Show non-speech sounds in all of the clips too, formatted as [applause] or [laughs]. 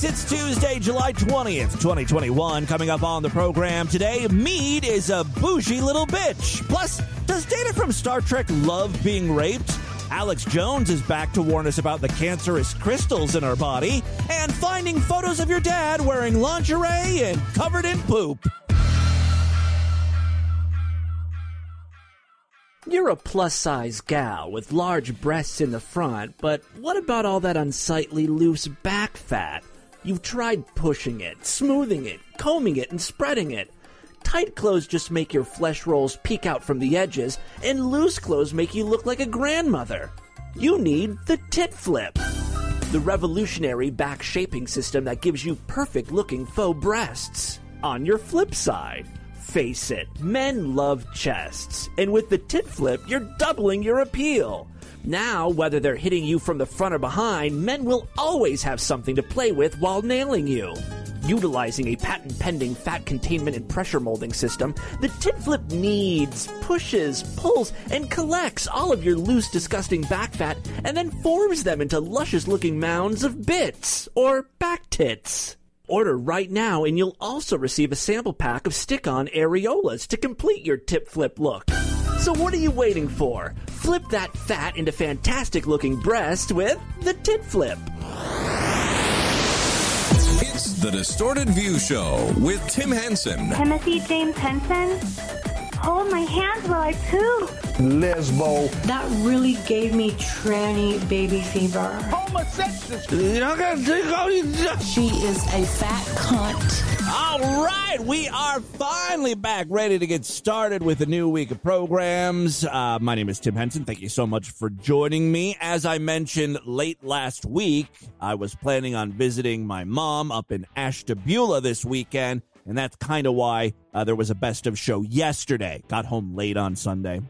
Freaks, it's Tuesday, July 20th, 2021. Coming up on the program today, Meade is a bougie little bitch. Plus, does Data from Star Trek love being raped? Alex Jones is back to warn us about the cancerous crystals in our body and finding photos of your dad wearing lingerie and covered in poop. You're a plus size gal with large breasts in the front, but what about all that unsightly loose back fat? You've tried pushing it, smoothing it, combing it, and spreading it. Tight clothes just make your flesh rolls peek out from the edges, and loose clothes make you look like a grandmother. You need the tit flip. The revolutionary back shaping system that gives you perfect looking faux breasts. On your flip side, face it, men love chests, and with the tit flip, you're doubling your appeal. Now, whether they're hitting you from the front or behind, men will always have something to play with while nailing you. Utilizing a patent pending fat containment and pressure molding system, the tit flip kneads, pushes, pulls, and collects all of your loose, disgusting back fat and then forms them into luscious looking mounds of bits or back tits. Order right now and you'll also receive a sample pack of stick on areolas to complete your tip flip look. So what are you waiting for? Flip that fat into fantastic looking breast with the tit flip. It's the Distorted View Show with Tim Henson. Timothy James Henson. Hold my hands while I poop. Lesbo. That really gave me tranny baby fever. You're not gonna take all you She is a fat cunt. All right, we are finally back, ready to get started with a new week of programs. Uh, my name is Tim Henson. Thank you so much for joining me. As I mentioned late last week, I was planning on visiting my mom up in Ashtabula this weekend, and that's kind of why uh, there was a best of show yesterday. Got home late on Sunday.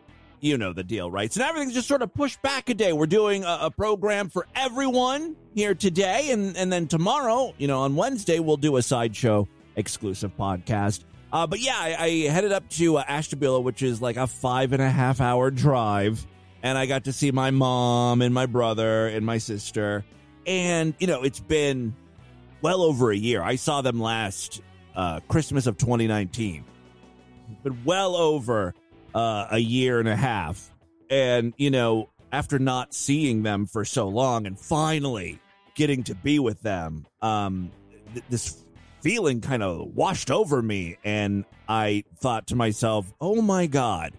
You know the deal, right? So everything's just sort of pushed back a day. We're doing a, a program for everyone here today, and, and then tomorrow, you know, on Wednesday, we'll do a sideshow exclusive podcast. Uh, but yeah, I, I headed up to uh, Ashtabula, which is like a five and a half hour drive, and I got to see my mom and my brother and my sister. And you know, it's been well over a year. I saw them last uh, Christmas of 2019, but well over uh, a year and a half. And you know, after not seeing them for so long, and finally getting to be with them, um, th- this feeling kind of washed over me and I thought to myself, "Oh my god.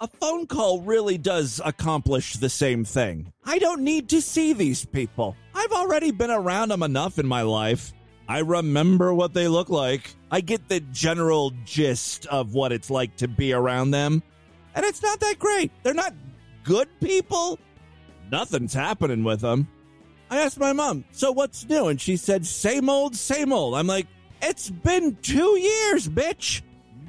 A phone call really does accomplish the same thing. I don't need to see these people. I've already been around them enough in my life. I remember what they look like. I get the general gist of what it's like to be around them. And it's not that great. They're not good people. Nothing's happening with them. I asked my mom, so what's new? And she said, same old, same old. I'm like, it's been two years, bitch.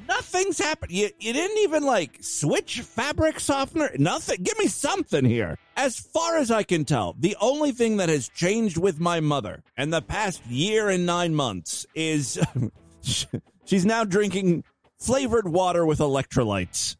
Nothing's happened. You, you didn't even like switch fabric softener. Nothing. Give me something here. As far as I can tell, the only thing that has changed with my mother in the past year and nine months is [laughs] she's now drinking flavored water with electrolytes.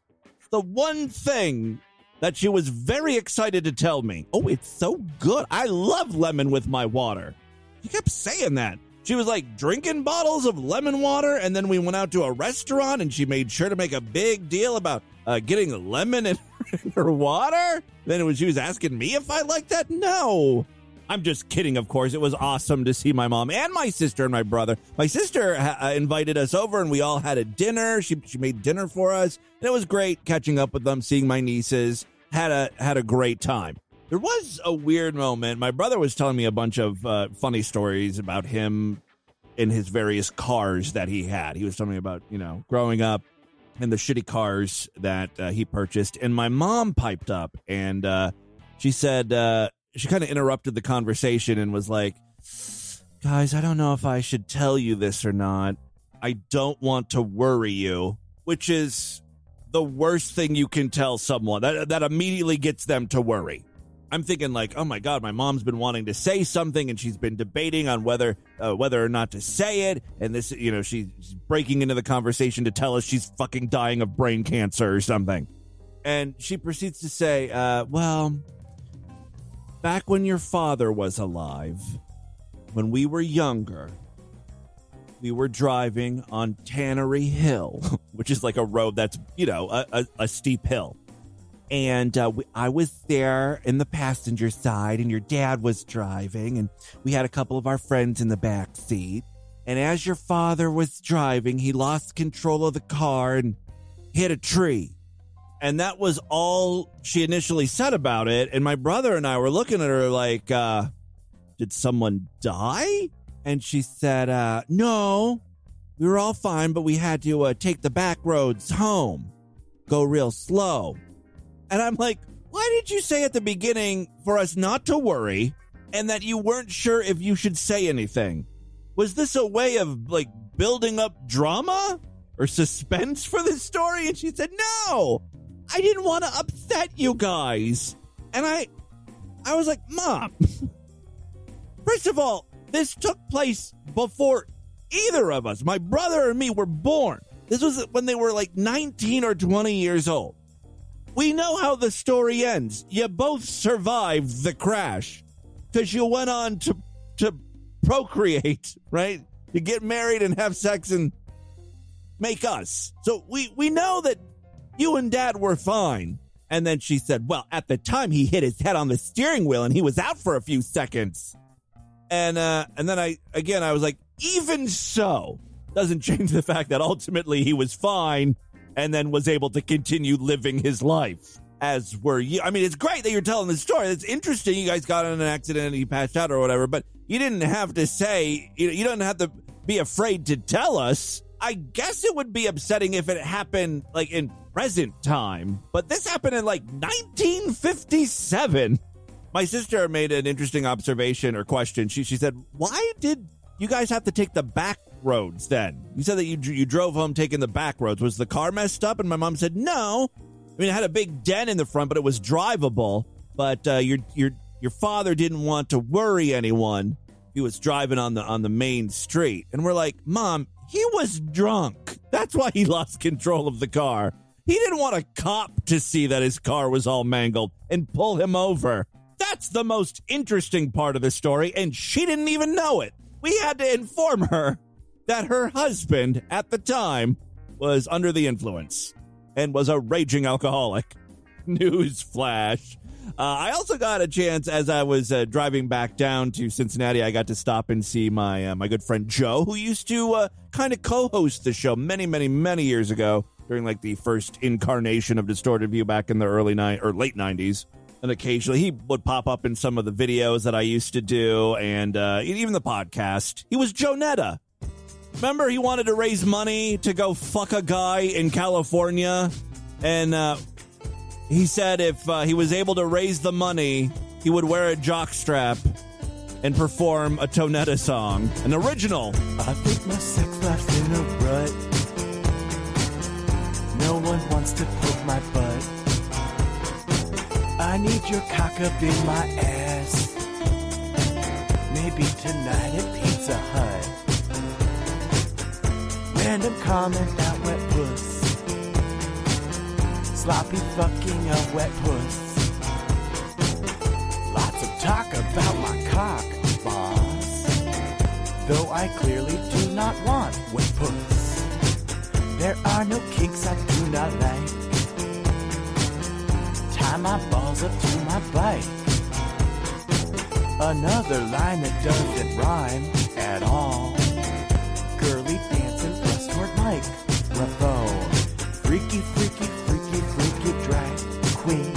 The one thing that she was very excited to tell me. Oh, it's so good. I love lemon with my water. She kept saying that. She was like drinking bottles of lemon water, and then we went out to a restaurant, and she made sure to make a big deal about uh, getting lemon in [laughs] her water. Then it was she was asking me if I like that. No, I'm just kidding. Of course, it was awesome to see my mom and my sister and my brother. My sister uh, invited us over, and we all had a dinner. She she made dinner for us, and it was great catching up with them, seeing my nieces. Had a had a great time. There was a weird moment. My brother was telling me a bunch of uh, funny stories about him in his various cars that he had. He was telling me about, you know, growing up and the shitty cars that uh, he purchased. And my mom piped up and uh, she said, uh, she kind of interrupted the conversation and was like, Guys, I don't know if I should tell you this or not. I don't want to worry you, which is the worst thing you can tell someone. That that immediately gets them to worry. I'm thinking like, oh my god, my mom's been wanting to say something, and she's been debating on whether uh, whether or not to say it. And this, you know, she's breaking into the conversation to tell us she's fucking dying of brain cancer or something. And she proceeds to say, uh, "Well, back when your father was alive, when we were younger." We were driving on Tannery Hill, [laughs] which is like a road that's, you know, a, a, a steep hill and uh, we, I was there in the passenger side, and your dad was driving, and we had a couple of our friends in the back seat. And as your father was driving, he lost control of the car and hit a tree. And that was all she initially said about it. And my brother and I were looking at her like, uh, did someone die? And she said, uh, no, we were all fine, but we had to uh, take the back roads home, go real slow. And I'm like, why did you say at the beginning for us not to worry and that you weren't sure if you should say anything? Was this a way of like building up drama or suspense for this story? And she said, no, I didn't want to upset you guys. And I, I was like, mom, [laughs] first of all, this took place before either of us, my brother and me, were born. This was when they were like 19 or 20 years old. We know how the story ends. You both survived the crash because you went on to to procreate, [laughs] right? You get married and have sex and make us. So we we know that you and dad were fine. And then she said, "Well, at the time he hit his head on the steering wheel and he was out for a few seconds." And uh and then I again I was like, "Even so, doesn't [laughs] change the fact that ultimately he was fine and then was able to continue living his life." As were you. I mean, it's great that you're telling the story. It's interesting. You guys got in an accident and he passed out or whatever, but you didn't have to say, you, know, you don't have to be afraid to tell us. I guess it would be upsetting if it happened like in present time, but this happened in like 1957. My sister made an interesting observation or question. She she said, "Why did you guys have to take the back roads then?" You said that you you drove home taking the back roads. Was the car messed up? And my mom said, "No. I mean, it had a big dent in the front, but it was drivable. But uh, your your your father didn't want to worry anyone. He was driving on the on the main street, and we're like, Mom, he was drunk. That's why he [laughs] lost control of the car. He didn't want a cop to see that his car was all mangled and pull him over. That's the most interesting part of the story, and she didn't even know it. We had to inform her that her husband at the time was under the influence and was a raging alcoholic. [laughs] News flash. Uh, I also got a chance as I was uh, driving back down to Cincinnati. I got to stop and see my uh, my good friend Joe, who used to uh, kind of co-host the show many, many, many years ago during like the first incarnation of Distorted View back in the early night or late nineties. And occasionally he would pop up in some of the videos that I used to do, and uh, even the podcast. He was Joe Netta. Remember, he wanted to raise money to go fuck a guy in California, and uh, he said if uh, he was able to raise the money, he would wear a jockstrap and perform a Tonetta song, an original. I think my sex life's in a rut. No one wants to poke my butt. I need your cock up in my ass. Maybe tonight at Pizza Hut. Random comment out wet puss. Sloppy fucking of wet puss. Lots of talk about my cock, boss. Though I clearly do not want wet puss. There are no kinks I do not like. Tie my balls up to my bike. Another line that doesn't rhyme at all. Girly dancing thrust toward microphone. Freaky, freaky, freaky, freaky drag queen.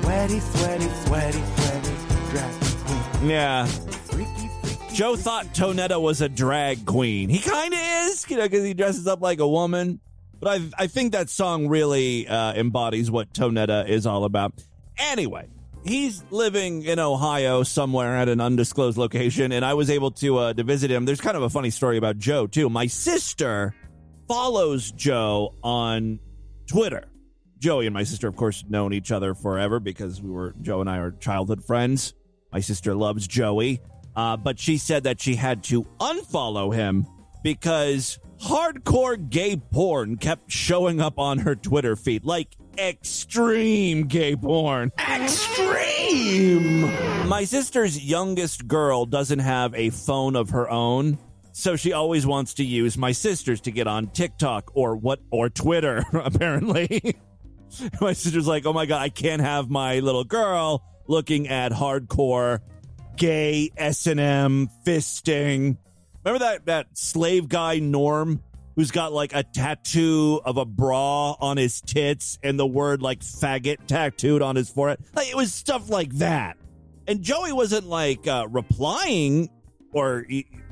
Sweaty, sweaty, sweaty, sweaty drag queen. Yeah. Freaky, freaky. Joe thought Tonetta was a drag queen. He kind of is, you know, because he dresses up like a woman. But I, I think that song really uh, embodies what Tonetta is all about. Anyway, he's living in Ohio somewhere at an undisclosed location, and I was able to uh, to visit him. There's kind of a funny story about Joe too. My sister follows Joe on Twitter. Joey and my sister, of course, known each other forever because we were Joe and I are childhood friends. My sister loves Joey, uh, but she said that she had to unfollow him because hardcore gay porn kept showing up on her Twitter feed, like extreme gay porn. Extreme! My sister's youngest girl doesn't have a phone of her own. So she always wants to use my sister's to get on TikTok or what or Twitter, [laughs] apparently. [laughs] my sister's like, "Oh my god, I can't have my little girl looking at hardcore gay S&M fisting." Remember that that slave guy Norm who's got like a tattoo of a bra on his tits and the word like faggot tattooed on his forehead? Like it was stuff like that. And Joey wasn't like uh, replying or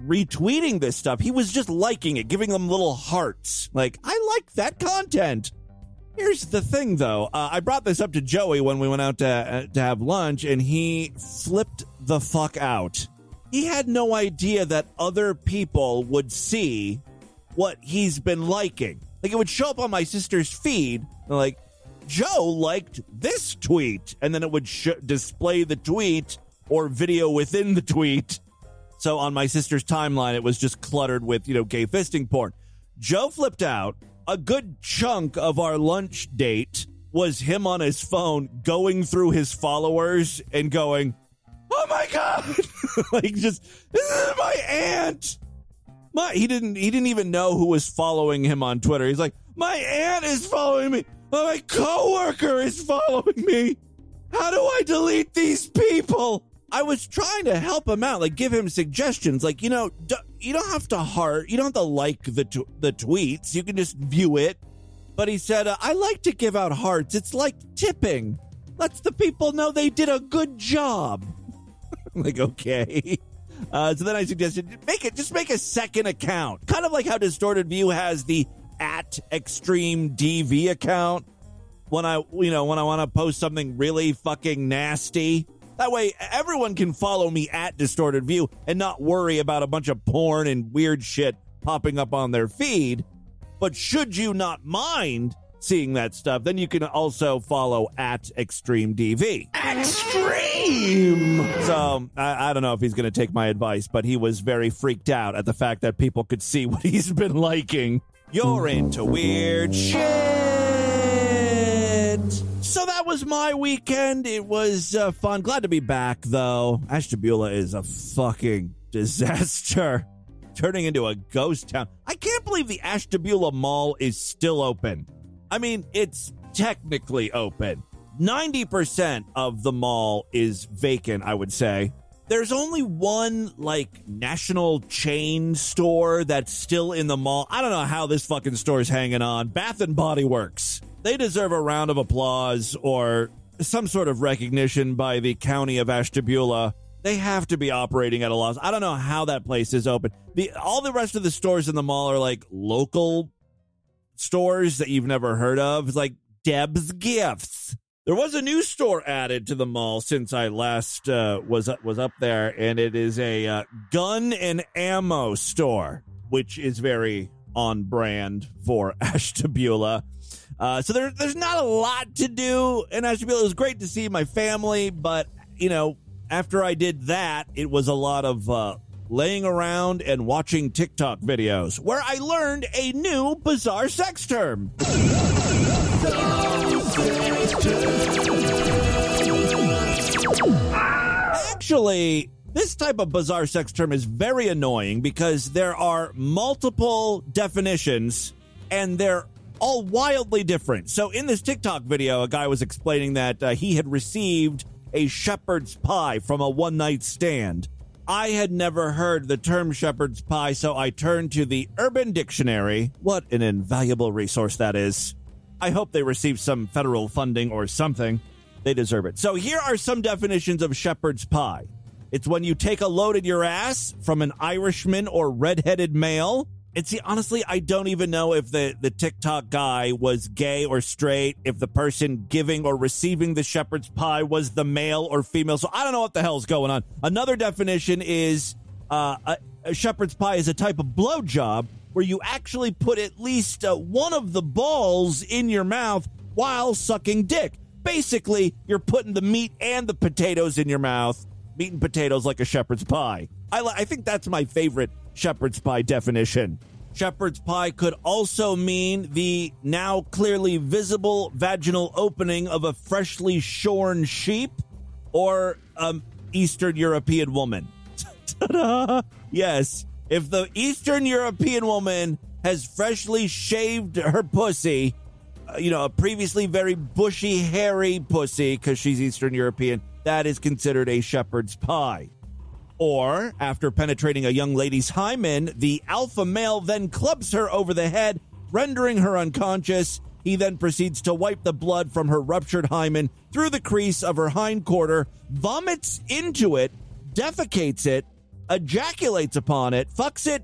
retweeting this stuff. He was just liking it, giving them little hearts. Like, I like that content. Here's the thing, though. Uh, I brought this up to Joey when we went out to uh, to have lunch, and he flipped the fuck out. He had no idea that other people would see what he's been liking. Like it would show up on my sister's feed, like Joe liked this tweet, and then it would sh- display the tweet or video within the tweet. So on my sister's timeline, it was just cluttered with you know gay fisting porn. Joe flipped out. A good chunk of our lunch date was him on his phone going through his followers and going, "Oh my god!" [laughs] like just this is my aunt. My he didn't he didn't even know who was following him on Twitter. He's like, "My aunt is following me. My coworker is following me. How do I delete these people?" I was trying to help him out, like give him suggestions, like you know, d- you don't have to heart, you don't have to like the the tweets, you can just view it. But he said, uh, "I like to give out hearts. It's like tipping. Lets the people know they did a good job." [laughs] I'm like, okay. Uh, so then I suggested make it just make a second account, kind of like how Distorted View has the at Extreme DV account. When I, you know, when I want to post something really fucking nasty, that way everyone can follow me at Distorted View and not worry about a bunch of porn and weird shit popping up on their feed. But should you not mind seeing that stuff, then you can also follow at Extreme DV. Extreme! So I, I don't know if he's going to take my advice, but he was very freaked out at the fact that people could see [laughs] what he's been liking. You're into weird shit. So that was my weekend. It was uh, fun. Glad to be back, though. Ashtabula is a fucking disaster. [laughs] Turning into a ghost town. I can't believe the Ashtabula Mall is still open. I mean, it's technically open. 90% of the mall is vacant, I would say. There's only one, like, national chain store that's still in the mall. I don't know how this fucking store's hanging on. Bath and Body Works. They deserve a round of applause or some sort of recognition by the county of Ashtabula. They have to be operating at a loss. I don't know how that place is open. The all the rest of the stores in the mall are like local stores that you've never heard of. Like Deb's Gifts. There was a new store added to the mall since I last uh, was was up there, and it is a uh, gun and ammo store, which is very on brand for [laughs] Ashtabula. Uh, so there, there's not a lot to do in Ashtabula. It was great to see my family, but you know, after I did that, it was a lot of uh, laying around and watching TikTok videos, where I learned a new bizarre sex term. Actually, this type of bizarre sex term is very annoying because there are multiple definitions and they're all wildly different. So, in this TikTok video, a guy was explaining that uh, he had received a shepherd's pie from a one night stand. I had never heard the term shepherd's pie, so I turned to the Urban Dictionary. What an invaluable resource that is. I hope they receive some federal funding or something. They deserve it. So here are some definitions of shepherd's pie. It's when you take a load in your ass from an Irishman or redheaded male. And see, honestly, I don't even know if the, the TikTok guy was gay or straight, if the person giving or receiving the shepherd's pie was the male or female. So I don't know what the hell's going on. Another definition is uh, a, a shepherd's pie is a type of blowjob where you actually put at least uh, one of the balls in your mouth while sucking dick. Basically, you're putting the meat and the potatoes in your mouth, meat and potatoes like a shepherd's pie. I, I think that's my favorite shepherd's pie definition. Shepherd's pie could also mean the now clearly visible vaginal opening of a freshly shorn sheep or um Eastern European woman. [laughs] Ta-da! Yes, if the Eastern European woman has freshly shaved her pussy, uh, you know, a previously very bushy, hairy pussy because she's Eastern European, that is considered a shepherd's pie. Or, after penetrating a young lady's hymen, the alpha male then clubs her over the head, rendering her unconscious. He then proceeds to wipe the blood from her ruptured hymen through the crease of her hind quarter, vomits into it, defecates it, ejaculates upon it, fucks it,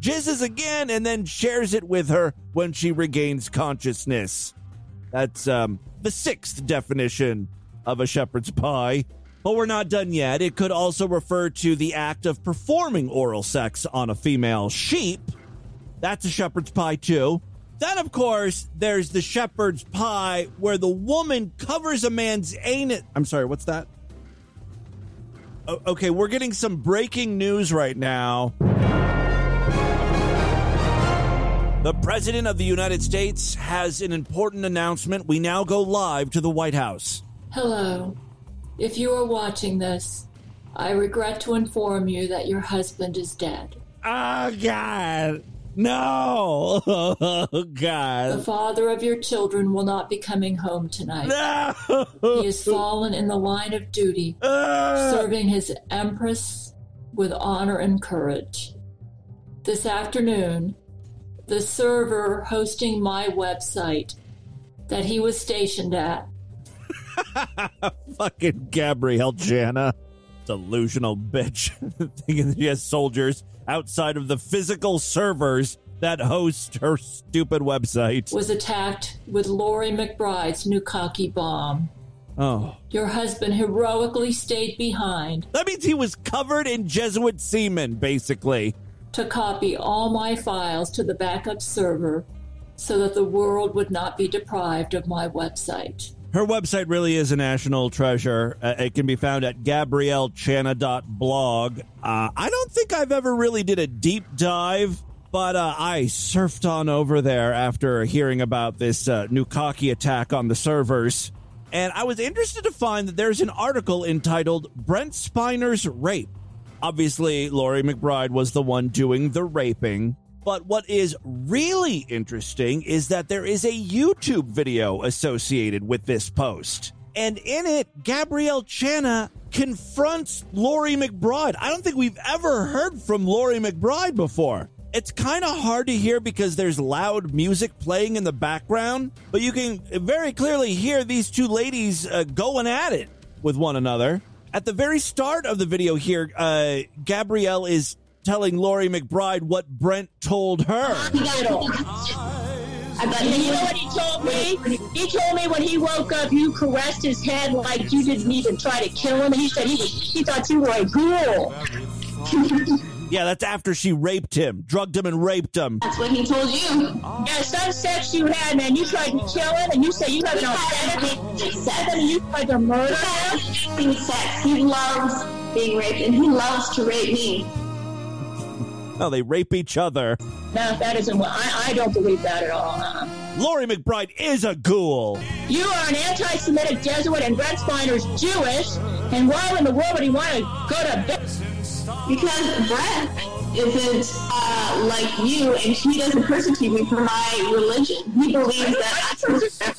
jizzes again, and then shares it with her when she regains consciousness. That's um, the sixth definition of a shepherd's pie. But we're not done yet. It could also refer to the act of performing oral sex on a female sheep. That's a shepherd's pie, too. Then, of course, there's the shepherd's pie where the woman covers a man's anus. I'm sorry, what's that? O- okay, we're getting some breaking news right now. The President of the United States has an important announcement. We now go live to the White House. Hello. If you are watching this, I regret to inform you that your husband is dead. Oh, God. No. [laughs] Oh, God. The father of your children will not be coming home tonight. No. He has fallen in the line of duty, [laughs] Ah. serving his empress with honor and courage. This afternoon, the server hosting my website that he was stationed at [laughs] Fucking Gabrielle Chana. Delusional bitch. [laughs] Thinking that she has soldiers outside of the physical servers that host her stupid website. was attacked with Lori McBride's Nukaki bomb. Oh. Your husband heroically stayed behind That means he was covered in Jesuit semen, basically. to copy all my files to the backup server so that the world would not be deprived of my website. Her website really is a national treasure. Uh, it can be found at gabriellechana.blog. Uh, I don't think I've ever really did a deep dive, but uh, I surfed on over there after hearing about this uh, Nukaki attack on the servers. And I was interested to find that there's an article entitled Brent Spiner's Rape. Obviously, Lori McBride was the one doing the raping. But what is really interesting is that there is a YouTube video associated with this post. And in it, Gabrielle Chana confronts Lori McBride. I don't think we've ever heard from Lori McBride before. It's kind of hard to hear because there's loud music playing in the background, but you can very clearly hear these two ladies uh, going at it with one another. At the very start of the video here, uh, Gabrielle is telling Lori McBride what Brent told her. [laughs] I bet you know what he told me? He told me when he woke up, you caressed his head like you didn't even try to kill him. And he said he was, he thought you were a ghoul. [laughs] Yeah, that's after she raped him, drugged him, and raped him. That's what he told you. Yeah, some sex you had, man. You tried to kill him, and you said you have no sex. And you tried to murder him. Having sex. He loves being raped and he loves to rape me. Oh, they rape each other. No, that isn't what I, I don't believe that at all. Uh-uh. Lori McBride is a ghoul. You are an anti-Semitic Jesuit, and Brent Spiner's Jewish. And why in the world would he want to go to bed? Because Brett isn't uh, like you and he doesn't persecute me for my religion. He believes that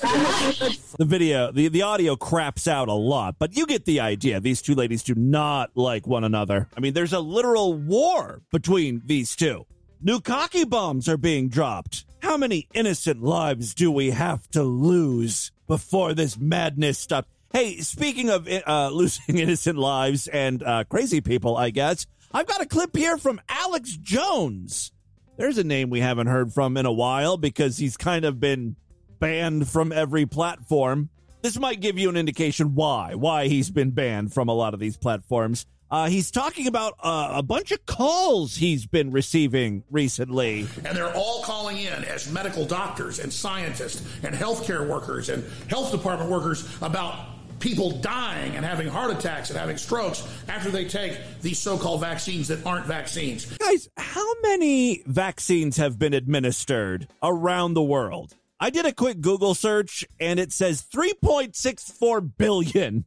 I life. The video, the, the audio craps out a lot, but you get the idea. These two ladies do not like one another. I mean, there's a literal war between these two. New Nukaki bombs are being dropped. How many innocent lives do we have to lose before this madness stops? Hey, speaking of uh, [laughs] losing innocent lives and uh, crazy people, I guess, I've got a clip here from Alex Jones. There's a name we haven't heard from in a while because he's kind of been banned from every platform. This might give you an indication why, why he's been banned from a lot of these platforms. Uh, he's talking about uh, a bunch of calls he's been receiving recently. And they're all calling in as medical doctors and scientists and healthcare workers and health department workers about people dying and having heart attacks and having strokes after they take these so called vaccines that aren't vaccines. Guys, how many vaccines have been administered around the world? I did a quick Google search and it says 3.64 billion.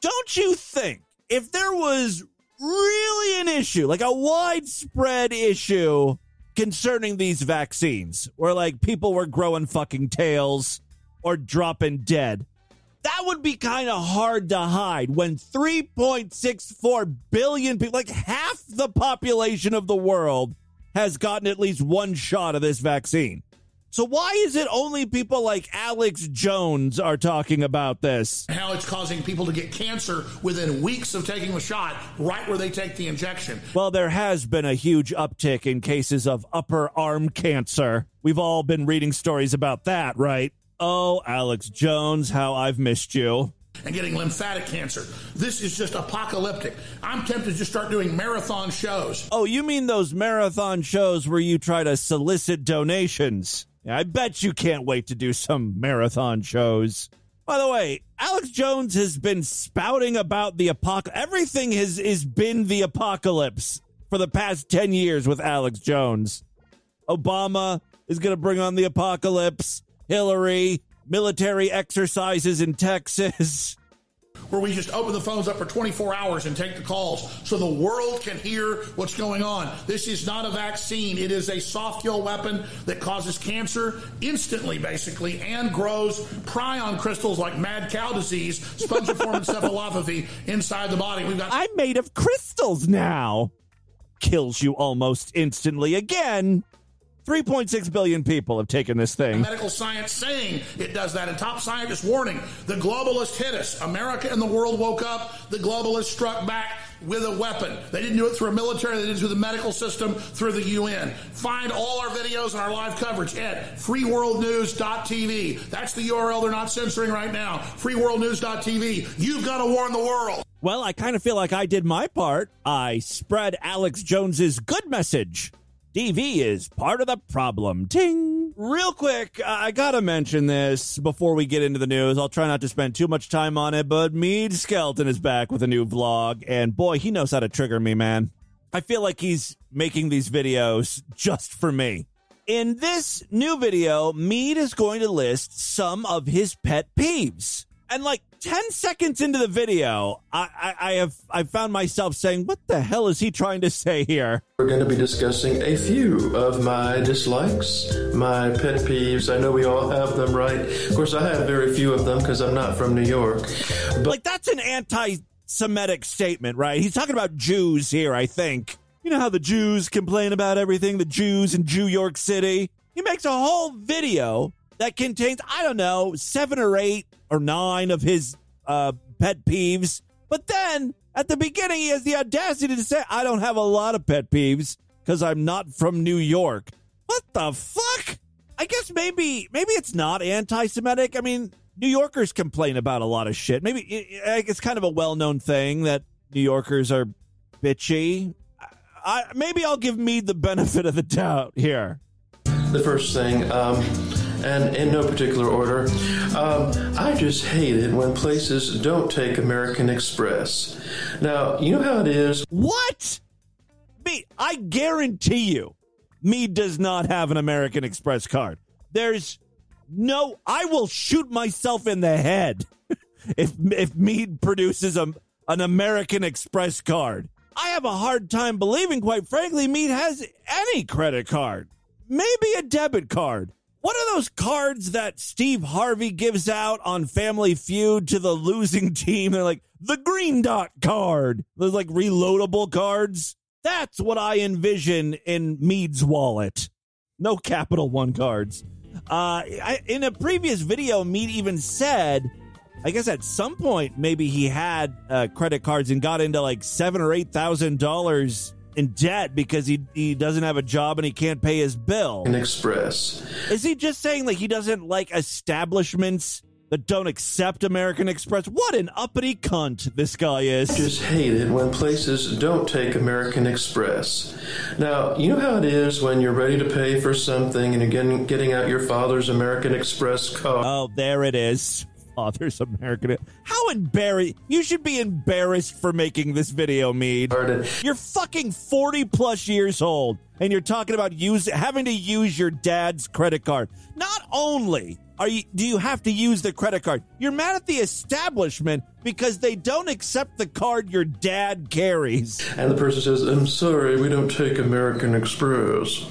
Don't you think if there was really an issue, like a widespread issue concerning these vaccines, where like people were growing fucking tails or dropping dead, that would be kind of hard to hide when 3.64 billion people, like half the population of the world, has gotten at least one shot of this vaccine. So why is it only people like Alex Jones are talking about this? How it's causing people to get cancer within weeks of taking the shot, right where they take the injection. Well, there has been a huge uptick in cases of upper arm cancer. We've all been reading stories about that, right? Oh, Alex Jones, how I've missed you. And getting lymphatic cancer. This is just apocalyptic. I'm tempted to just start doing marathon shows. Oh, you mean those marathon shows where you try to solicit donations? I bet you can't wait to do some marathon shows. By the way, Alex Jones has been spouting about the apocalypse. Everything has is been the apocalypse for the past 10 years with Alex Jones. Obama is going to bring on the apocalypse. Hillary, military exercises in Texas. [laughs] Where we just open the phones up for 24 hours and take the calls so the world can hear what's going on. This is not a vaccine. It is a soft kill weapon that causes cancer instantly, basically, and grows prion crystals like mad cow disease, spongiform [laughs] encephalopathy inside the body. We've got. I'm made of crystals now. Kills you almost instantly again. 3.6 billion people have taken this thing. Medical science saying it does that. And top scientists warning the globalists hit us. America and the world woke up. The globalists struck back with a weapon. They didn't do it through a military, they did it through the medical system, through the UN. Find all our videos and our live coverage at freeworldnews.tv. That's the URL they're not censoring right now. Freeworldnews.tv. You've got to warn the world. Well, I kind of feel like I did my part. I spread Alex Jones's good message. DV is part of the problem. Ting. Real quick, I gotta mention this before we get into the news. I'll try not to spend too much time on it, but Meade Skelton is back with a new vlog, and boy, he knows how to trigger me, man. I feel like he's making these videos just for me. In this new video, Meade is going to list some of his pet peeves. And like 10 seconds into the video, I, I, I have I found myself saying, what the hell is he trying to say here? We're going to be discussing a few of my dislikes, my pet peeves. I know we all have them, right? Of course, I have very few of them because I'm not from New York. But like that's an anti-Semitic statement, right? He's talking about Jews here, I think. You know how the Jews complain about everything, the Jews in Jew York City? He makes a whole video that contains, I don't know, seven or eight or nine of his uh, pet peeves. But then at the beginning, he has the audacity to say, I don't have a lot of pet peeves because I'm not from New York. What the fuck? I guess maybe maybe it's not anti-Semitic. I mean, New Yorkers complain about a lot of shit. Maybe it's kind of a well-known thing that New Yorkers are bitchy. I, maybe I'll give me the benefit of the doubt here. The first thing, um, and in no particular order, um, I just hate it when places don't take American Express. Now, you know how it is. What? Me, I guarantee you, me does not have an American Express card. There's no. I will shoot myself in the head [laughs] if if Meade produces a, an American Express card. I have a hard time believing, quite frankly, Meade has any credit card. Maybe a debit card. What are those cards that Steve Harvey gives out on Family Feud to the losing team? They're like the green dot card. Those like reloadable cards. That's what I envision in Meade's wallet. No Capital One cards. Uh, I, in a previous video, Meade even said, I guess at some point maybe he had uh, credit cards and got into like seven or eight thousand dollars in debt because he he doesn't have a job and he can't pay his bill. Express. Is he just saying like he doesn't like establishments that don't accept American Express? What an uppity cunt this guy is. Just hate it when places don't take American Express. Now, you know how it is when you're ready to pay for something and you're getting, getting out your father's American Express card. Oh, there it is. Father's American. How embarrassed! You should be embarrassed for making this video, Meade. You're fucking forty plus years old, and you're talking about use having to use your dad's credit card. Not only are you do you have to use the credit card, you're mad at the establishment because they don't accept the card your dad carries. And the person says, I'm sorry, we don't take American Express.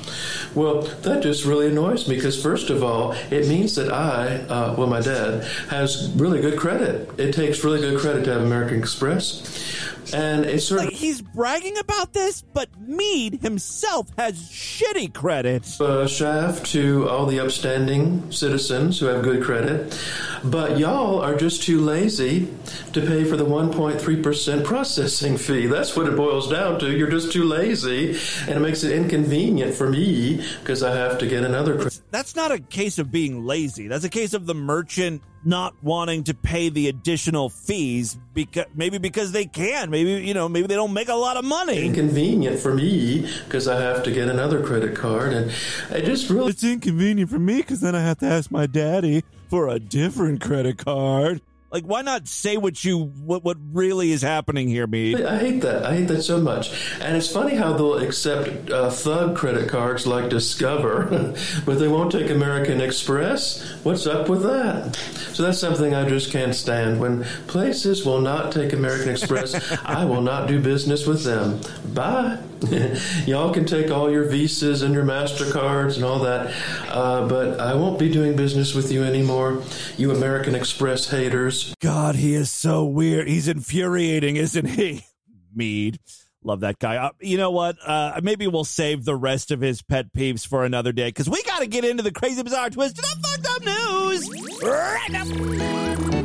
Well, that just really annoys me because, first of all, it means that I, uh, well, my dad, has really good credit. It takes really good credit to have American Express. And it's sort like he's bragging about this, but Meade himself has shitty credit. Uh, shaft to all the upstanding citizens who have good credit, but y'all are just too lazy to pay for the 1.3% processing fee. That's what it boils down to. You're just too lazy, and it makes it inconvenient for me because I have to get another. That's, that's not a case of being lazy. That's a case of the merchant not wanting to pay the additional fees because maybe because they can maybe you know maybe they don't make a lot of money. Inconvenient for me because i have to get another credit card and i just really it's inconvenient for me because then i have to ask my daddy for a different credit card like, why not say what you what what really is happening here, me? I hate that. I hate that so much. And it's funny how they'll accept uh, thug credit cards like Discover, [laughs] but they won't take American Express. What's up with that? So that's something I just can't stand. When places will not take American Express, [laughs] I will not do business with them. Bye. [laughs] Y'all can take all your visas and your Mastercards and all that, uh, but I won't be doing business with you anymore. You American Express haters. God, he is so weird. He's infuriating, isn't he? [laughs] Meade. Love that guy. Uh, you know what? Uh, maybe we'll save the rest of his pet peeves for another day because we got to get into the crazy, bizarre, twisted up, fucked up news right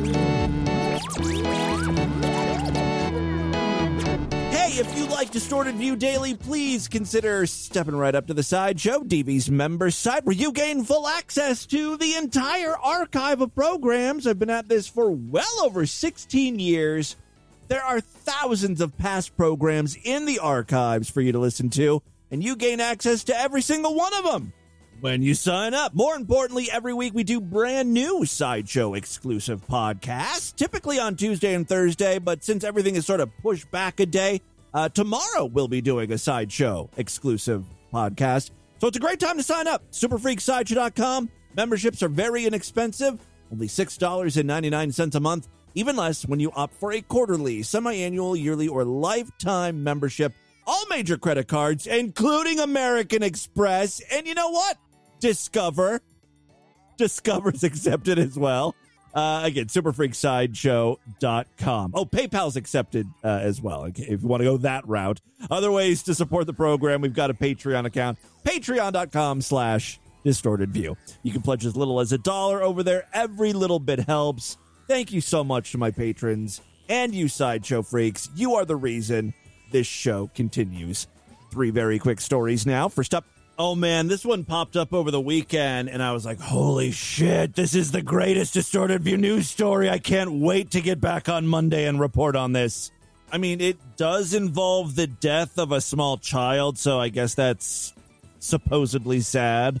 Hey, if you like Distorted View Daily, please consider stepping right up to the Sideshow DV's member site where you gain full access to the entire archive of programs. I've been at this for well over 16 years. There are thousands of past programs in the archives for you to listen to, and you gain access to every single one of them when you sign up. More importantly, every week we do brand new Sideshow exclusive podcasts, typically on Tuesday and Thursday, but since everything is sort of pushed back a day, uh, tomorrow we'll be doing a Sideshow exclusive podcast. So it's a great time to sign up. Superfreaksideshow.com. Memberships are very inexpensive, only $6.99 a month even less when you opt for a quarterly, semi annual, yearly, or lifetime membership. All major credit cards, including American Express. And you know what? Discover. Discover's [laughs] accepted as well. Uh, again, superfreaksideshow.com. Oh, PayPal's accepted uh, as well, if you want to go that route. Other ways to support the program, we've got a Patreon account, patreon.com slash distorted view. You can pledge as little as a dollar over there. Every little bit helps. Thank you so much to my patrons and you sideshow freaks. You are the reason this show continues. Three very quick stories now. First up, oh man, this one popped up over the weekend, and I was like, holy shit, this is the greatest distorted view news story. I can't wait to get back on Monday and report on this. I mean, it does involve the death of a small child, so I guess that's supposedly sad.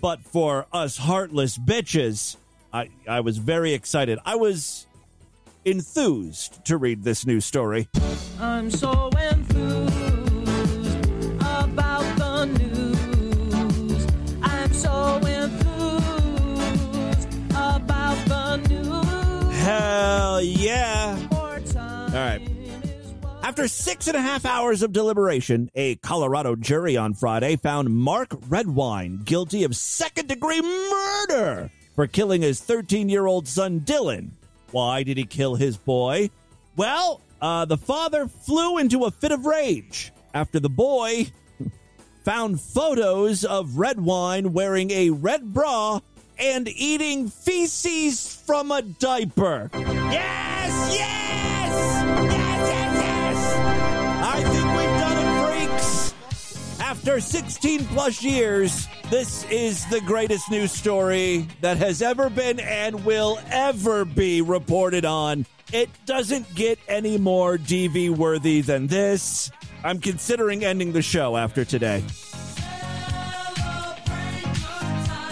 But for us heartless bitches, I, I was very excited. I was enthused to read this news story. I'm so enthused Yeah. All right. After six and a half hours of deliberation, a Colorado jury on Friday found Mark Redwine guilty of second degree murder for killing his 13 year old son Dylan. Why did he kill his boy? Well, uh, the father flew into a fit of rage after the boy [laughs] found photos of Redwine wearing a red bra and eating feces from a diaper. Yes, yes, yes, yes, yes. I think we've done it, freaks. After 16 plus years, this is the greatest news story that has ever been and will ever be reported on. It doesn't get any more DV worthy than this. I'm considering ending the show after today.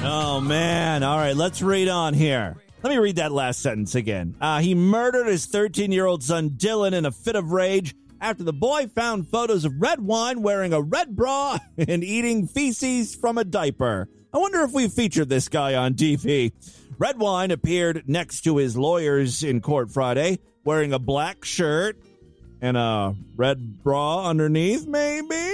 Oh, man. All right, let's read on here. Let me read that last sentence again. Uh, he murdered his 13 year old son Dylan in a fit of rage after the boy found photos of Redwine wearing a red bra [laughs] and eating feces from a diaper. I wonder if we featured this guy on DV. Redwine appeared next to his lawyers in court Friday, wearing a black shirt and a red bra underneath, maybe?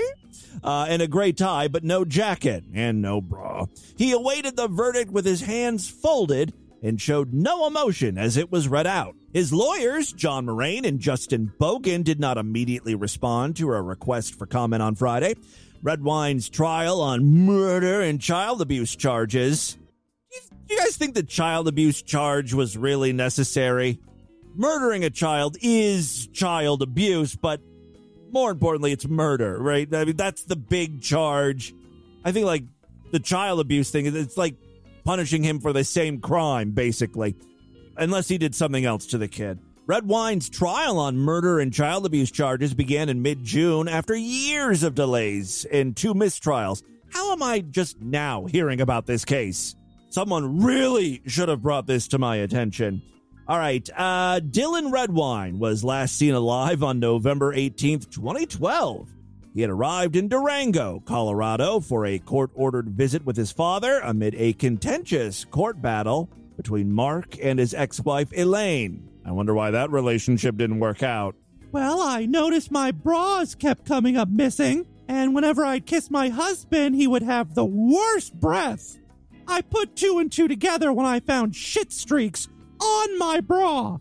Uh, and a gray tie, but no jacket and no bra. He awaited the verdict with his hands folded and showed no emotion as it was read out. His lawyers, John Moraine and Justin Bogan, did not immediately respond to a request for comment on Friday. Redwine's trial on murder and child abuse charges. Do you guys think the child abuse charge was really necessary? Murdering a child is child abuse, but more importantly, it's murder, right? I mean, that's the big charge. I think, like, the child abuse thing, it's like punishing him for the same crime, basically, unless he did something else to the kid. Redwine's trial on murder and child abuse charges began in mid June after years of delays and two mistrials. How am I just now hearing about this case? Someone really should have brought this to my attention. All right, uh, Dylan Redwine was last seen alive on November 18th, 2012. He had arrived in Durango, Colorado for a court ordered visit with his father amid a contentious court battle between Mark and his ex wife Elaine. I wonder why that relationship didn't work out. Well, I noticed my bras kept coming up missing, and whenever I'd kiss my husband, he would have the worst breath. I put two and two together when I found shit streaks on my bra.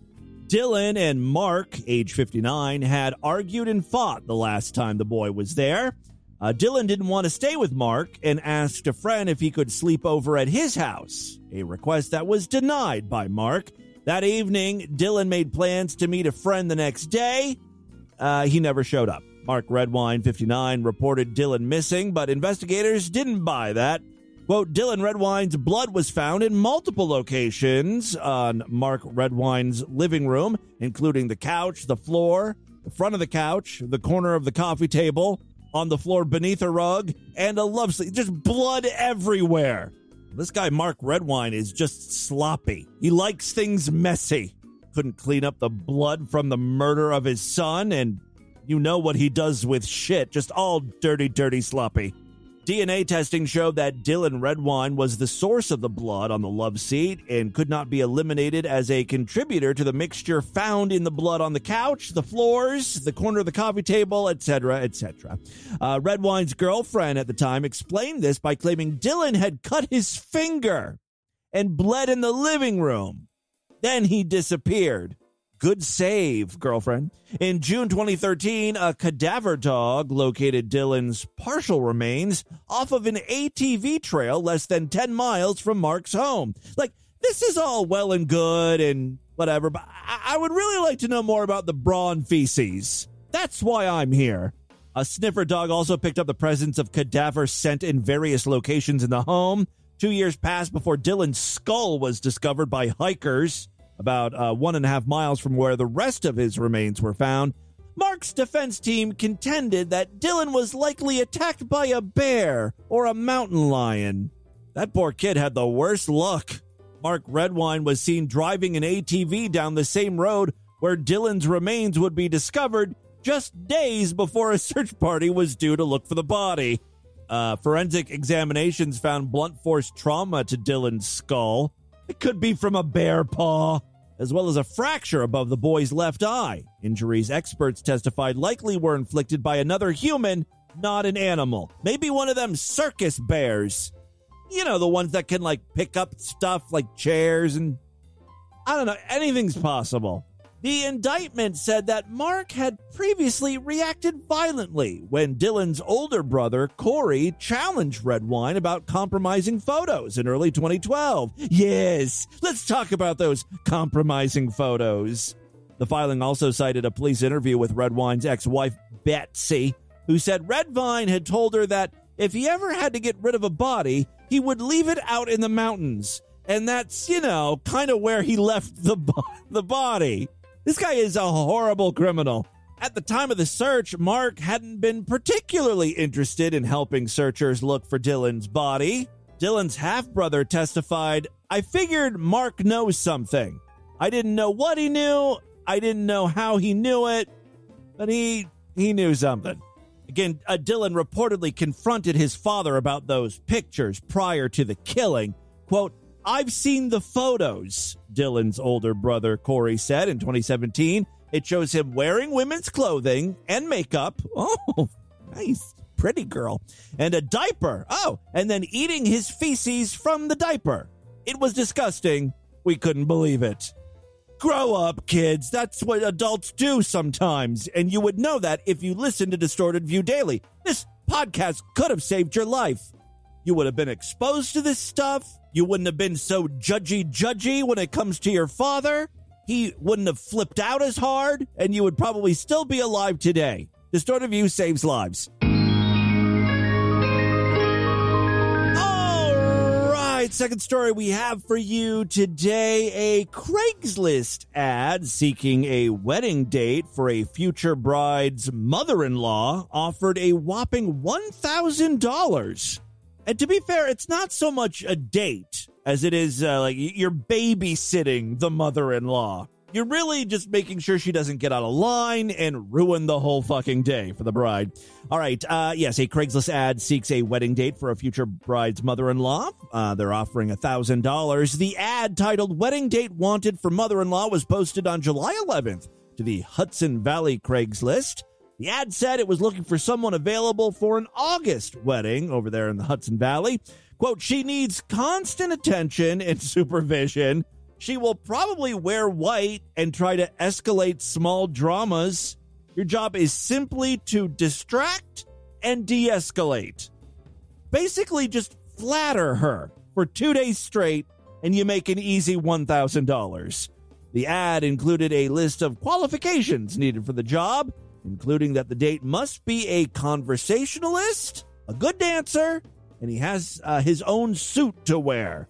Dylan and Mark, age 59, had argued and fought the last time the boy was there. Uh, Dylan didn't want to stay with Mark and asked a friend if he could sleep over at his house, a request that was denied by Mark. That evening, Dylan made plans to meet a friend the next day. Uh, he never showed up. Mark Redwine, 59, reported Dylan missing, but investigators didn't buy that. Quote, Dylan Redwine's blood was found in multiple locations on Mark Redwine's living room, including the couch, the floor, the front of the couch, the corner of the coffee table, on the floor beneath a rug, and a love seat. Just blood everywhere. This guy, Mark Redwine, is just sloppy. He likes things messy. Couldn't clean up the blood from the murder of his son, and you know what he does with shit. Just all dirty, dirty, sloppy. DNA testing showed that Dylan Redwine was the source of the blood on the love seat and could not be eliminated as a contributor to the mixture found in the blood on the couch, the floors, the corner of the coffee table, etc., etc. Uh, Redwine's girlfriend at the time explained this by claiming Dylan had cut his finger and bled in the living room. Then he disappeared. Good save, girlfriend. In June 2013, a cadaver dog located Dylan's partial remains off of an ATV trail less than 10 miles from Mark's home. Like, this is all well and good and whatever, but I, I would really like to know more about the brawn feces. That's why I'm here. A sniffer dog also picked up the presence of cadaver scent in various locations in the home. Two years passed before Dylan's skull was discovered by hikers about uh, one and a half miles from where the rest of his remains were found. Mark's defense team contended that Dylan was likely attacked by a bear or a mountain lion. That poor kid had the worst luck. Mark Redwine was seen driving an ATV down the same road where Dylan's remains would be discovered just days before a search party was due to look for the body. Uh, forensic examinations found blunt force trauma to Dylan's skull. It could be from a bear paw as well as a fracture above the boy's left eye. Injuries experts testified likely were inflicted by another human, not an animal. Maybe one of them circus bears. You know, the ones that can like pick up stuff like chairs and I don't know, anything's possible. The indictment said that Mark had previously reacted violently when Dylan's older brother, Corey, challenged Redwine about compromising photos in early 2012. Yes, let's talk about those compromising photos. The filing also cited a police interview with Redwine's ex wife, Betsy, who said Redwine had told her that if he ever had to get rid of a body, he would leave it out in the mountains. And that's, you know, kind of where he left the, bo- the body. This guy is a horrible criminal. At the time of the search, Mark hadn't been particularly interested in helping searchers look for Dylan's body. Dylan's half brother testified, I figured Mark knows something. I didn't know what he knew, I didn't know how he knew it, but he he knew something. Again, uh, Dylan reportedly confronted his father about those pictures prior to the killing. Quote, I've seen the photos, Dylan's older brother Corey said in 2017. It shows him wearing women's clothing and makeup. [laughs] Oh, nice. Pretty girl. And a diaper. Oh, and then eating his feces from the diaper. It was disgusting. We couldn't believe it. Grow up, kids. That's what adults do sometimes. And you would know that if you listened to Distorted View Daily. This podcast could have saved your life. You would have been exposed to this stuff. You wouldn't have been so judgy judgy when it comes to your father. He wouldn't have flipped out as hard, and you would probably still be alive today. Distorted View saves lives. All right, second story we have for you today a Craigslist ad seeking a wedding date for a future bride's mother in law offered a whopping $1,000. And to be fair, it's not so much a date as it is uh, like you're babysitting the mother in law. You're really just making sure she doesn't get out of line and ruin the whole fucking day for the bride. All right. Uh, yes, a Craigslist ad seeks a wedding date for a future bride's mother in law. Uh, they're offering $1,000. The ad titled Wedding Date Wanted for Mother in Law was posted on July 11th to the Hudson Valley Craigslist. The ad said it was looking for someone available for an August wedding over there in the Hudson Valley. Quote, she needs constant attention and [laughs] supervision. She will probably wear white and try to escalate small dramas. Your job is simply to distract and de escalate. Basically, just flatter her for two days straight, and you make an easy $1,000. The ad included a list of qualifications needed for the job, including that the date must be a conversationalist, a good dancer, and he has uh, his own suit to wear.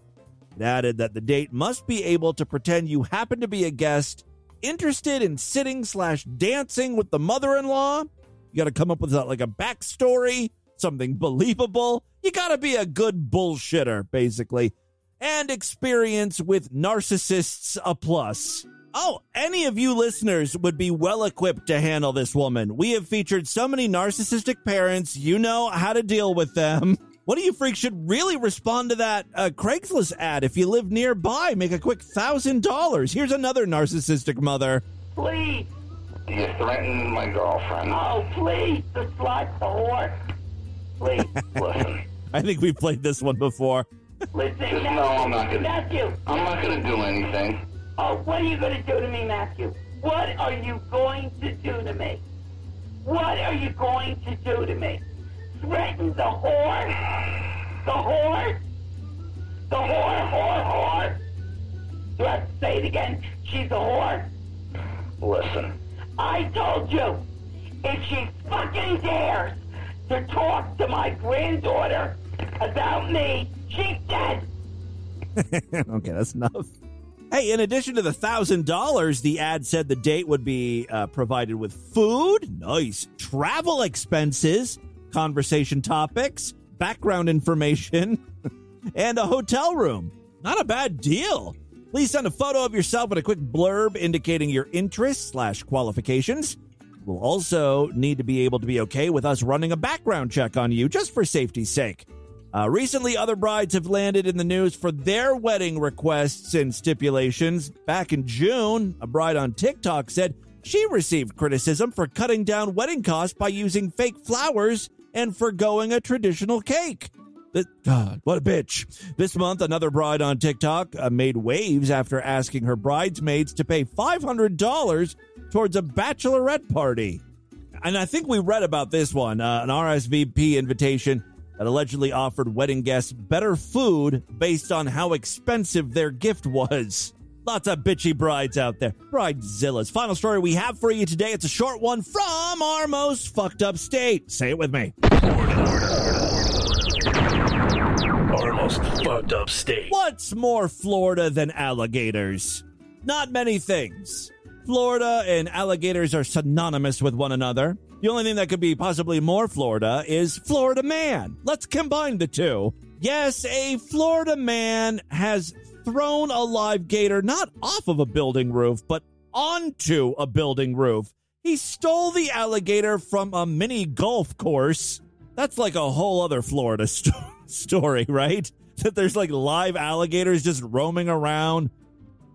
It added that the date must be able to pretend you happen to be a guest interested in sitting slash dancing with the mother-in-law. You got to come up with a, like a backstory, something believable. You got to be a good bullshitter, basically, and experience with narcissists a plus. Oh, any of you listeners would be well equipped to handle this woman. We have featured so many narcissistic parents, you know how to deal with them. [laughs] What do you freaks should really respond to that uh, Craigslist ad? If you live nearby, make a quick thousand dollars. Here's another narcissistic mother. Please. You threatened my girlfriend. Oh, please. The slut, the whore. Please. [laughs] Listen. I think we've played this one before. Listen, Just no, I'm not gonna- Matthew. I'm not going to do anything. Oh, what are you going to do to me, Matthew? What are you going to do to me? What are you going to do to me? Threaten the whore? The whore? The whore, whore, whore? Do I have to say it again? She's a whore? Listen. I told you, if she fucking dares to talk to my granddaughter about me, she's dead. [laughs] okay, that's enough. Hey, in addition to the thousand dollars, the ad said the date would be uh, provided with food, nice, travel expenses, conversation topics, background information, [laughs] and a hotel room. Not a bad deal. Please send a photo of yourself and a quick blurb indicating your interests slash qualifications. We'll also need to be able to be okay with us running a background check on you just for safety's sake. Uh, recently, other brides have landed in the news for their wedding requests and stipulations. Back in June, a bride on TikTok said she received criticism for cutting down wedding costs by using fake flowers and forgoing a traditional cake. This, God, what a bitch. This month, another bride on TikTok uh, made waves after asking her bridesmaids to pay $500 towards a bachelorette party. And I think we read about this one uh, an RSVP invitation that allegedly offered wedding guests better food based on how expensive their gift was. Lots of bitchy brides out there. Bridezillas. Final story we have for you today. It's a short one from our most fucked up state. Say it with me. Our most fucked up state. What's more Florida than alligators? Not many things. Florida and alligators are synonymous with one another. The only thing that could be possibly more Florida is Florida man. Let's combine the two. Yes, a Florida man has thrown a live gator not off of a building roof, but onto a building roof. He stole the alligator from a mini golf course. That's like a whole other Florida [laughs] sto- story, right? That there's like live alligators just roaming around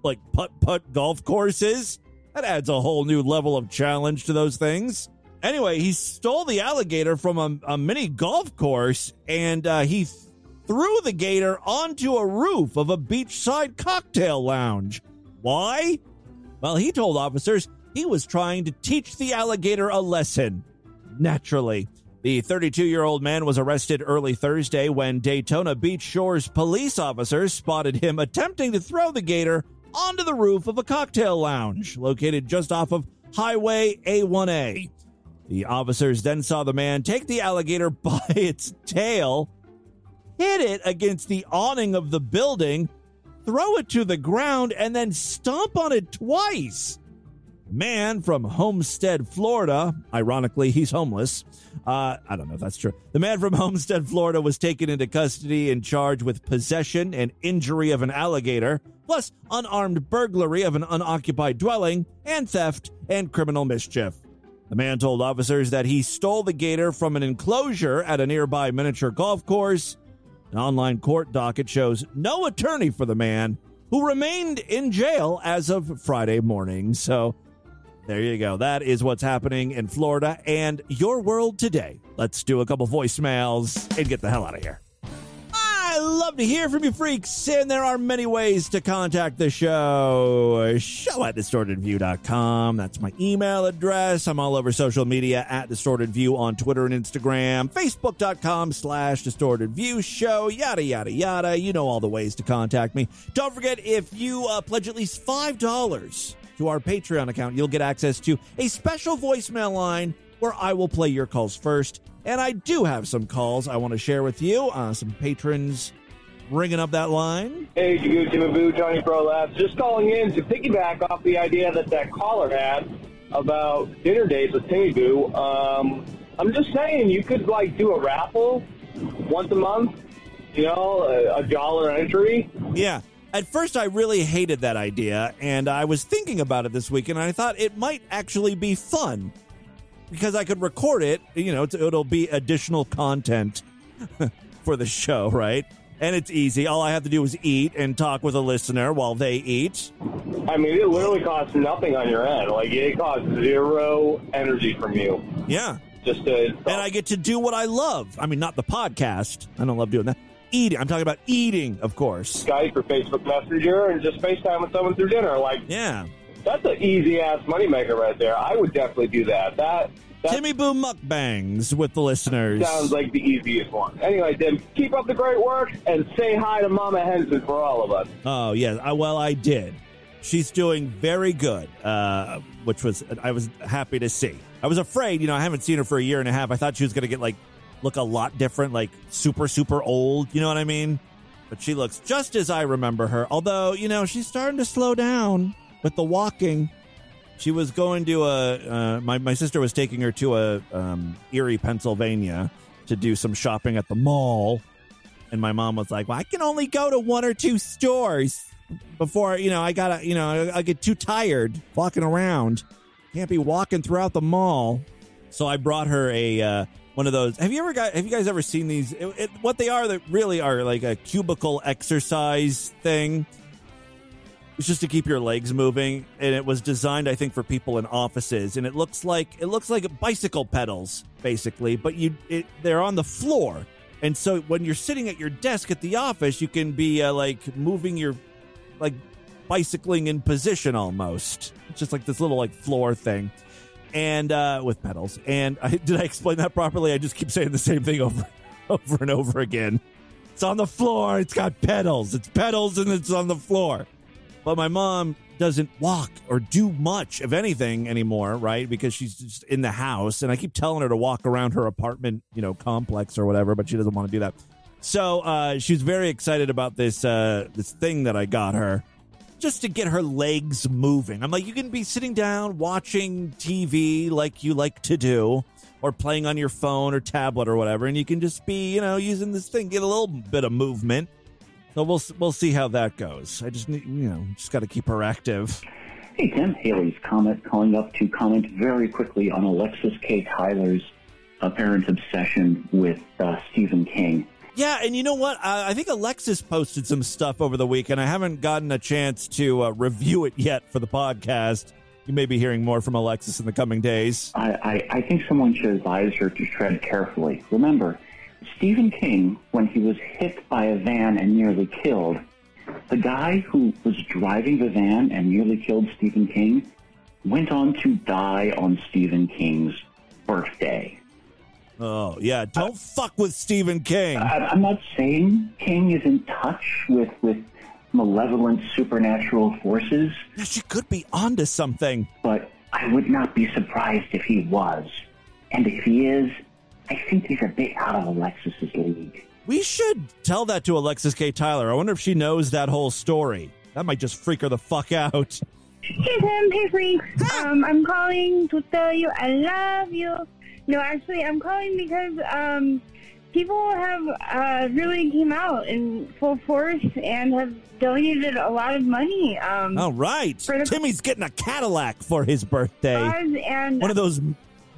like putt putt golf courses. That adds a whole new level of challenge to those things. Anyway, he stole the alligator from a, a mini golf course and uh, he th- threw the gator onto a roof of a beachside cocktail lounge. Why? Well, he told officers he was trying to teach the alligator a lesson. Naturally. The 32 year old man was arrested early Thursday when Daytona Beach Shores police officers spotted him attempting to throw the gator onto the roof of a cocktail lounge located just off of Highway A1A. The officers then saw the man take the alligator [laughs] by its tail, hit it against the awning of the building, throw it to the ground, and then stomp on it twice. Man from Homestead, Florida, ironically, he's homeless. Uh, I don't know if that's true. The man from Homestead, Florida was taken into custody and charged with possession and injury of an alligator, plus unarmed burglary of an unoccupied dwelling, and theft and criminal mischief. The man told officers that he stole the gator from an enclosure at a nearby miniature golf course. An online court docket shows no attorney for the man, who remained in jail as of Friday morning. So there you go. That is what's happening in Florida and your world today. Let's do a couple voicemails and get the hell out of here. I love to hear from you freaks, and there are many ways to contact the show. Show at distortedview.com. That's my email address. I'm all over social media at Distorted View on Twitter and Instagram, Facebook.com slash Distorted View Show, yada, yada, yada. You know all the ways to contact me. Don't forget, if you uh, pledge at least $5 to our Patreon account, you'll get access to a special voicemail line where I will play your calls first. And I do have some calls I want to share with you. Uh, some patrons ringing up that line. Hey, Jagoo, Jimmy Boo, Johnny Pro Labs. Just calling in to piggyback off the idea that that caller had about dinner dates with Timmy Boo. Um, I'm just saying you could like do a raffle once a month. You know, a, a dollar entry. Yeah. At first, I really hated that idea, and I was thinking about it this weekend, and I thought it might actually be fun because I could record it. You know, it's- it'll be additional content [laughs] for the show, right? And it's easy. All I have to do is eat and talk with a listener while they eat. I mean, it literally costs nothing on your end. Like it costs zero energy from you. Yeah. Just to And I get to do what I love. I mean, not the podcast. I don't love doing that. Eating. I'm talking about eating, of course. Skype or Facebook Messenger and just FaceTime with someone through dinner. Like, yeah, that's an easy ass moneymaker right there. I would definitely do that. That Timmy Boo mukbangs with the listeners. sounds like the easiest one. Anyway, Tim, keep up the great work and say hi to Mama Henson for all of us. Oh yes, I, well I did. She's doing very good, uh, which was I was happy to see. I was afraid, you know, I haven't seen her for a year and a half. I thought she was going to get like look a lot different, like super super old. You know what I mean? But she looks just as I remember her. Although you know she's starting to slow down with the walking. She was going to a uh, my my sister was taking her to a um, Erie, Pennsylvania, to do some shopping at the mall, and my mom was like, "Well, I can only go to one or two stores before you know I gotta you know I, I get too tired walking around. Can't be walking throughout the mall." So I brought her a uh, one of those. Have you ever got? Have you guys ever seen these? It, it, what they are, that really are like a cubicle exercise thing. It's just to keep your legs moving, and it was designed, I think, for people in offices. And it looks like it looks like bicycle pedals, basically, but you it, they're on the floor. And so when you're sitting at your desk at the office, you can be uh, like moving your like bicycling in position almost. It's just like this little like floor thing, and uh, with pedals. And I, [laughs] did I explain that properly? I just keep saying the same thing [laughs] over over and over again. It's on the floor. It's got pedals. It's pedals, and it's on the floor. But my mom doesn't walk or do much of anything anymore, right? Because she's just in the house. And I keep telling her to walk around her apartment, you know, complex or whatever, but she doesn't want to do that. So uh, she's very excited about this uh, this thing that I got her just to get her legs moving. I'm like, you can be sitting down watching TV like you like to do, or playing on your phone or tablet or whatever, and you can just be, you know, using this thing, get a little bit of movement. So we'll we'll see how that goes. I just need, you know, just got to keep her active. Hey, Tim. Haley's comment calling up to comment very quickly on Alexis K. Tyler's apparent obsession with uh, Stephen King. Yeah, and you know what? I, I think Alexis posted some stuff over the week, and I haven't gotten a chance to uh, review it yet for the podcast. You may be hearing more from Alexis in the coming days. I, I, I think someone should advise her to tread carefully. Remember, Stephen King, when he was hit by a van and nearly killed, the guy who was driving the van and nearly killed Stephen King went on to die on Stephen King's birthday. Oh yeah, don't fuck with Stephen King. I, I'm not saying King is in touch with with malevolent supernatural forces. Yeah, she could be onto something. But I would not be surprised if he was. And if he is, I think he's a bit out of Alexis's league. We should tell that to Alexis K. Tyler. I wonder if she knows that whole story. That might just freak her the fuck out. Hey Tim, hey freaks. Um, I'm calling to tell you I love you. No, actually, I'm calling because um, people have uh, really came out in full force and have donated a lot of money. Um, All right. For the Timmy's getting a Cadillac for his birthday. and One of those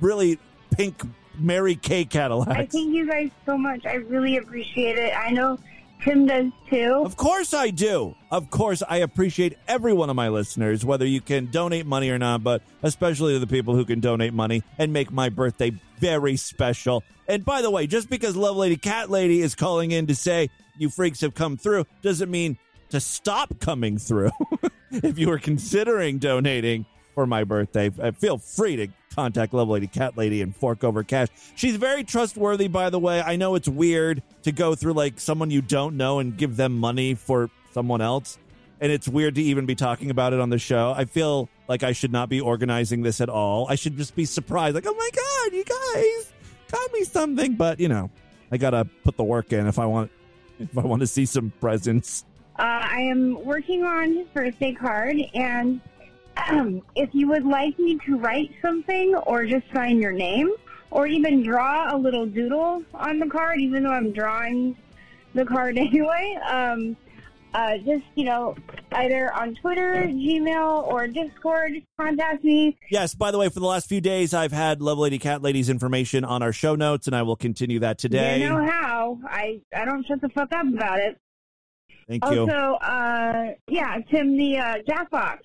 really pink Mary Kay Cadillacs. I thank you guys so much. I really appreciate it. I know Tim does too. Of course I do. Of course, I appreciate every one of my listeners, whether you can donate money or not, but especially the people who can donate money and make my birthday very special. And by the way, just because Love Lady Cat Lady is calling in to say you freaks have come through doesn't mean to stop coming through. [laughs] if you were considering donating for my birthday, uh, feel free to contact Love Lady Cat Lady and fork over cash. She's very trustworthy, by the way. I know it's weird to go through like someone you don't know and give them money for someone else. And it's weird to even be talking about it on the show. I feel like I should not be organizing this at all. I should just be surprised, like, oh my God, you guys got me something. But, you know, I got to put the work in if I want. If I want to see some presents. Uh, I am working on his birthday card, and [clears throat] if you would like me to write something or just sign your name, or even draw a little doodle on the card, even though I'm drawing the card [laughs] anyway, um, uh, just, you know, either on Twitter, Gmail, or Discord, contact me. Yes, by the way, for the last few days, I've had Love Lady Cat Lady's information on our show notes, and I will continue that today. You know how. I, I don't shut the fuck up about it. Thank you. Also, uh, yeah, Tim, the uh, Jackbox.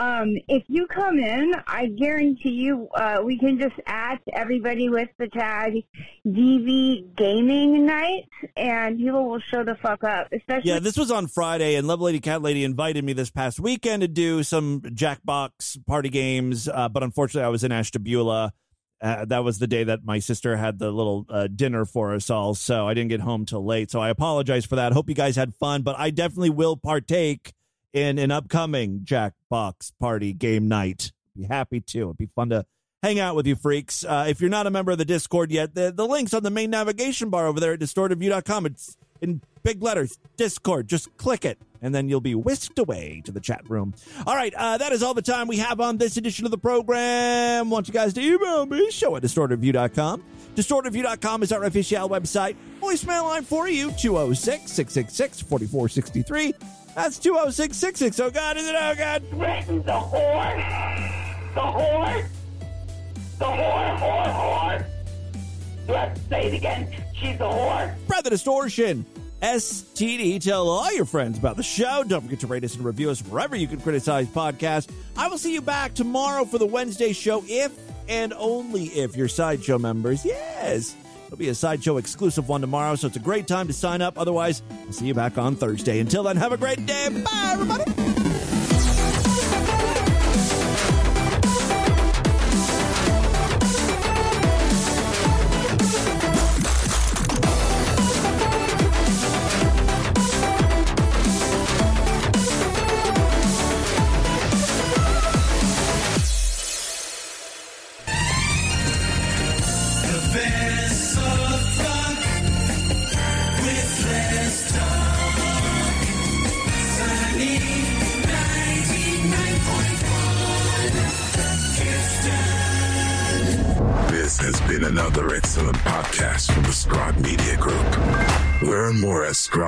Um, if you come in, I guarantee you, uh, we can just add everybody with the tag DV Gaming Night, and people will show the fuck up. Especially, Yeah, this was on Friday, and Love Lady Cat Lady invited me this past weekend to do some Jackbox party games, uh, but unfortunately, I was in Ashtabula. Uh, that was the day that my sister had the little uh, dinner for us all, so I didn't get home till late. So I apologize for that. Hope you guys had fun, but I definitely will partake in an upcoming Jackbox party game night. Be happy to. It'd be fun to hang out with you freaks. Uh, if you're not a member of the Discord yet, the, the link's on the main navigation bar over there at distortedview.com. It's in big letters, Discord. Just click it, and then you'll be whisked away to the chat room. All right, uh, that is all the time we have on this edition of the program. want you guys to email me, show at distortedview.com. Distortedview.com is our official website. Voicemail line for you, 206 666 4463. That's 206 66. Oh, God, is it? Oh, God. Threaten the whore. The whore. The whore, whore, whore. Do I have to say it again? She's a whore. The distortion. STD. Tell all your friends about the show. Don't forget to rate us and review us wherever you can criticize podcasts. I will see you back tomorrow for the Wednesday show if and only if you're Sideshow members. Yes. It'll be a Sideshow exclusive one tomorrow, so it's a great time to sign up. Otherwise, I'll see you back on Thursday. Until then, have a great day. Bye, everybody.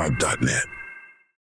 scribe.net.